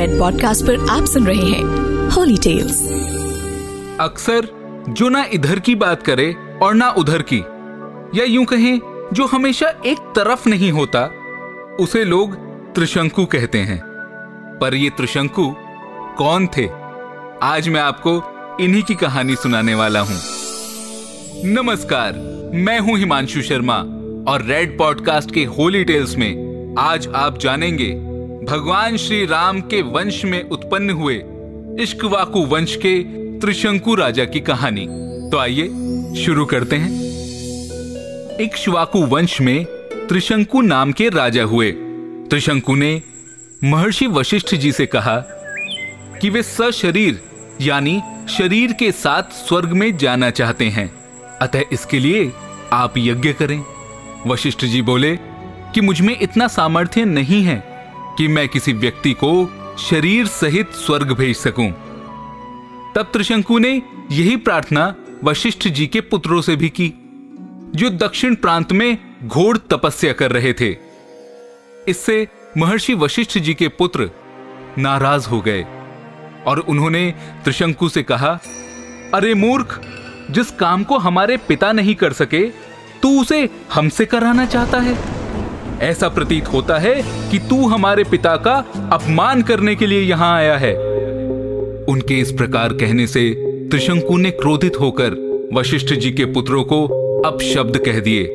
Red podcast पर आप सुन रहे हैं होली टेल्स अक्सर जो ना इधर की बात करे और ना उधर की, या यूँ कहें, जो हमेशा एक तरफ़ नहीं होता, उसे लोग त्रिशंकु कहते हैं। पर ये त्रिशंकु कौन थे? आज मैं आपको इन्हीं की कहानी सुनाने वाला हूँ। नमस्कार, मैं हूँ हिमांशु शर्मा और रेड पॉडकास्ट के होली टेल्स में आज आप जानेंगे भगवान श्री राम के वंश में उत्पन्न हुए इश्कवाकु वंश के त्रिशंकु राजा की कहानी। तो आइए, शुरू करते हैं। इक्ष्वाकु वंश में त्रिशंकु नाम के राजा हुए। त्रिशंकु ने महर्षि वशिष्ठ जी से कहा कि वे सशरीर, यानी शरीर के साथ स्वर्ग में जाना चाहते हैं। अतः इसके लिए आप यज्ञ करें। वशिष्ठ जी बोले कि मुझमें इतना सामर्थ्य नहीं है। कि मैं किसी व्यक्ति को शरीर सहित स्वर्ग भेज सकूँ। तब त्रिशंकु ने यही प्रार्थना वशिष्ठ जी के पुत्रों से भी की, जो दक्षिण प्रांत में घोर तपस्या कर रहे थे। इससे महर्षि वशिष्ठ जी के पुत्र नाराज़ हो गए और उन्होंने त्रिशंकु से कहा, अरे मूर्ख, जिस काम को हमारे पिता नहीं कर सके, तू उसे हमसे कराना चाहता है। ऐसा प्रतीत होता है कि तू हमारे पिता का अपमान करने के लिए यहाँ आया है। उनके इस प्रकार कहने से त्रिशंकु ने क्रोधित होकर वशिष्ठ जी के पुत्रों को अपशब्द कह दिए,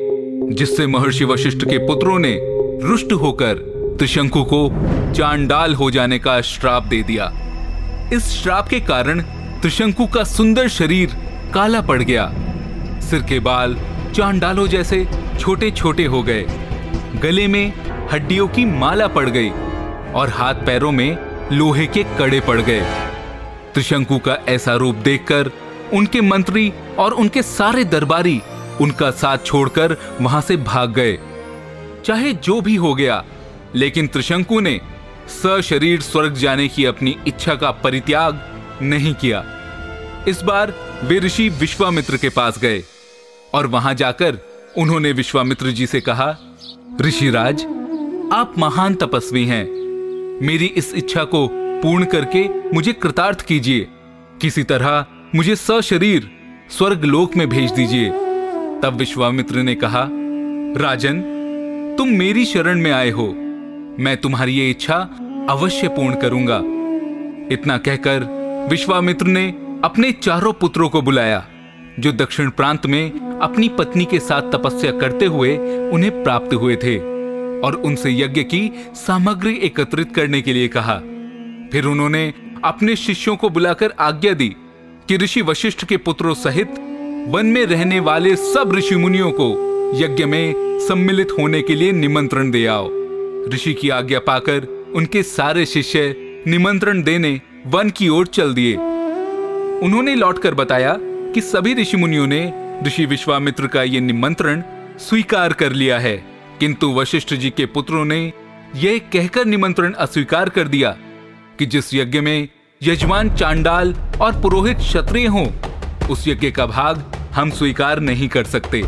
जिससे महर्षि वशिष्ठ के पुत्रों ने रुष्ट होकर त्रिशंकु को चांडाल हो जाने का श्राप दे दिया। इस श्राप के कारण त्रिशंकु का सुंदर शरीर काला पड़ गया। सिर के बाल चांडालों जैसे छोटे छोटे हो गए। गले में हड्डियों की माला पड़ गई और हाथ पैरों में लोहे के कड़े पड़ गए। त्रिशंकु का ऐसा रूप देखकर उनके मंत्री और उनके सारे दरबारी उनका साथ छोड़कर वहाँ से भाग गए। चाहे जो भी हो गया, लेकिन त्रिशंकु ने सशरीर स्वर्ग जाने की अपनी इच्छा का परित्याग नहीं किया। इस बार वे ऋषि विश्वामित्र के पास गए और वहाँ जाकर उन्होंने विश्वामित्र जी से कहा ऋषिराज, आप महान तपस्वी हैं। मेरी इस इच्छा को पूर्ण करके मुझे कृतार्थ कीजिए। किसी तरह मुझे सशरीर स्वर्ग लोक में भेज दीजिए। तब विश्वामित्र ने कहा, राजन, तुम मेरी शरण में आए हो। मैं तुम्हारी ये इच्छा अवश्य पूर्ण करूँगा। इतना कहकर विश्वामित्र ने अपने चारों पुत्रों को बुलाया, जो दक्षिण प्रांत में अपनी पत्नी के साथ तपस्या करते हुए उन्हें प्राप्त हुए थे और उनसे यज्ञ की सामग्री एकत्रित करने के लिए कहा। फिर उन्होंने अपने शिष्यों को बुलाकर आज्ञा दी कि ऋषि वशिष्ठ के पुत्रों सहित वन में रहने वाले सब ऋषि मुनियों को यज्ञ में सम्मिलित होने के लिए निमंत्रण दे आओ। ऋषि की आज्ञा पाकर उनके सारे शिष्य निमंत्रण देने वन की ओर चल दिए। उन्होंने लौटकर बताया कि सभी ऋषि मुनियों ने ऋषि विश्वामित्र का यह निमंत्रण स्वीकार कर लिया है। किंतु वशिष्ठ जी के पुत्रों ने यह कहकर निमंत्रण अस्वीकार कर दिया कि जिस यज्ञ में यजमान चांडाल और पुरोहित क्षत्रिय हो, उस यज्ञ का भाग हम स्वीकार नहीं कर सकते।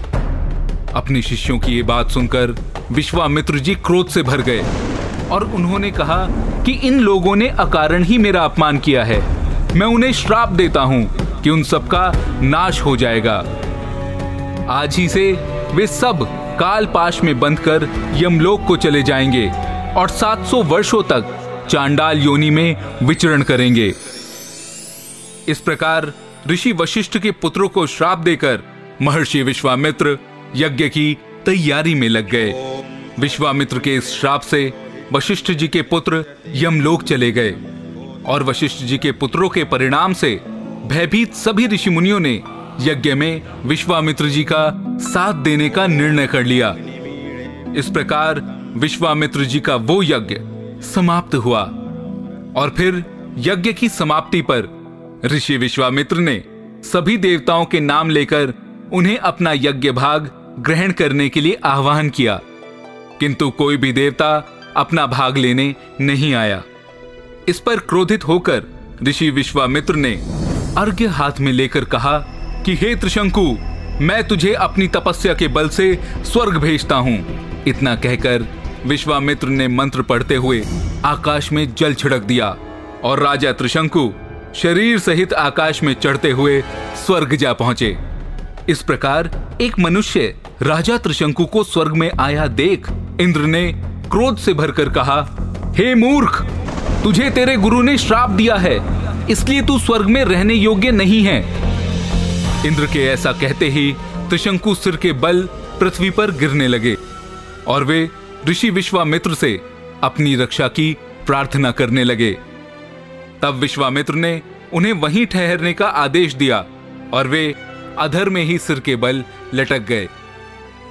अपने शिष्यों की ये बात सुनकर विश्वामित्र जी क्रोध से भर गए और उन्होंने कहा कि इन लोगों ने अकारण ही मेरा अपमान किया है। मैं उन्हें श्राप देता हूँ कि उन सबका नाश हो जाएगा। आज ही से वे सब काल पाश में बंद कर यमलोक को चले जाएँगे और 700 वर्षों तक चांडाल योनि में विचरण करेंगे। इस प्रकार ऋषि वशिष्ठ के पुत्रों को श्राप देकर महर्षि विश्वामित्र यज्ञ की तैयारी में लग गए। विश्वामित्र के इस श्राप से वशिष्ठ जी के पुत्र यमलोक चले गए और वशिष्ठ जी के पुत्रों के परिणाम से भयभीत सभी ऋषि मुनियों ने यज्ञ में विश्वामित्र जी का साथ देने का निर्णय कर लिया। इस प्रकार विश्वामित्र जी का वो यज्ञ समाप्त हुआ और फिर यज्ञ की समाप्ति पर ऋषि विश्वामित्र ने सभी देवताओं के नाम लेकर उन्हें अपना यज्ञ भाग ग्रहण करने के लिए आह्वान किया। किंतु कोई भी देवता अपना भाग लेने नहीं आया। इस पर क्रोधित होकर ऋषि विश्वामित्र ने अर्घ्य हाथ में लेकर कहा कि हे त्रिशंकु, मैं तुझे अपनी तपस्या के बल से स्वर्ग भेजता हूँ। इतना कहकर विश्वामित्र ने मंत्र पढ़ते हुए आकाश में जल छिड़क दिया और राजा त्रिशंकु शरीर सहित आकाश में चढ़ते हुए स्वर्ग जा पहुँचे। इस प्रकार एक मनुष्य राजा त्रिशंकु को स्वर्ग में आया देख इंद्र ने क्रोध से भरकर कहा, हे मूर्ख, तुझे तेरे गुरु ने श्राप दिया है, इसलिए तू स्वर्ग में रहने योग्य नहीं है। इंद्र के ऐसा कहते ही त्रिशंकु सिर के बल पृथ्वी पर गिरने लगे, और वे ऋषि विश्वामित्र से अपनी रक्षा की प्रार्थना करने लगे। तब विश्वामित्र ने उन्हें वहीं ठहरने का आदेश दिया, और वे अधर में ही सिर के बल लटक गए।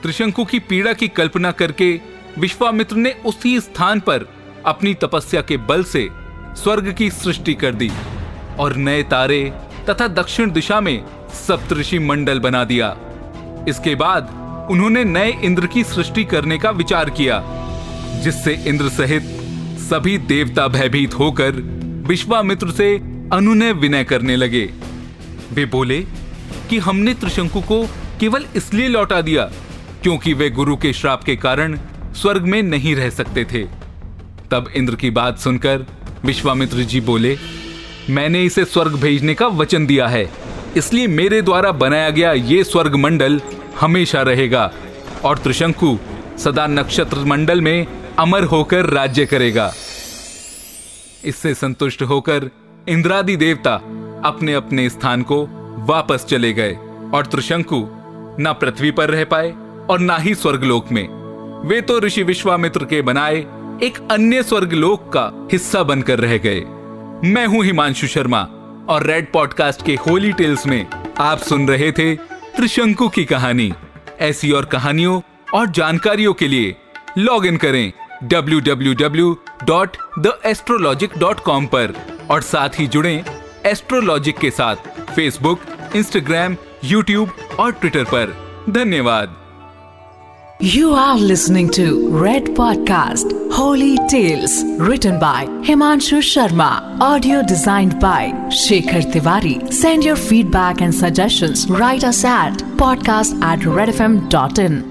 त्रिशंकु की पीड़ा की कल्पना करके विश्वामित्र ने उसी स्थान पर अपनी तपस्या के बल से स्वर्ग की सृष्टि कर दी, और नए तारे तथा दक्षिण दिशा में सप्तऋषि मंडल बना दिया। इसके बाद उन्होंने नए इंद्र की सृष्टि करने का विचार किया, जिससे इंद्र सहित सभी देवता भयभीत होकर विश्वामित्र से अनुनय विनय करने लगे। वे बोले कि हमने त्रिशंकु को केवल इसलिए लौटा दिया, क्योंकि वे गुरु के श्राप के कारण स्वर्ग में नहीं रह सकते थे। तब इंद्र की बात सुनकर विश्वामित्र जी बोले, मैंने इसे स्वर्ग भेजने का वचन दिया है। इसलिए मेरे द्वारा बनाया गया ये स्वर्ग मंडल हमेशा रहेगा और त्रिशंकु सदा नक्षत्र मंडल में अमर होकर राज्य करेगा। इससे संतुष्ट होकर इंद्रादि देवता अपने अपने स्थान को वापस चले गए और त्रिशंकु ना पृथ्वी पर रह पाए और ना ही स्वर्गलोक में। वे तो ऋषि विश्वामित्र के बनाए एक अन्य स्वर्गलोक का हिस्सा बनकर रह गए। मैं हूँ हिमांशु शर्मा। और रेड पॉडकास्ट के होली टेल्स में आप सुन रहे थे त्रिशंकु की कहानी। ऐसी और कहानियों और जानकारियों के लिए लॉग इन करें www.theastrologic.com पर और साथ ही जुड़े एस्ट्रोलॉजिक के साथ फेसबुक इंस्टाग्राम यूट्यूब और ट्विटर पर। धन्यवाद। You are listening to Red Podcast Holy Tales written by Himanshu Sharma. Audio designed by Shekhar Tiwari. Send your feedback and suggestions. Write us at podcast at redfm.in.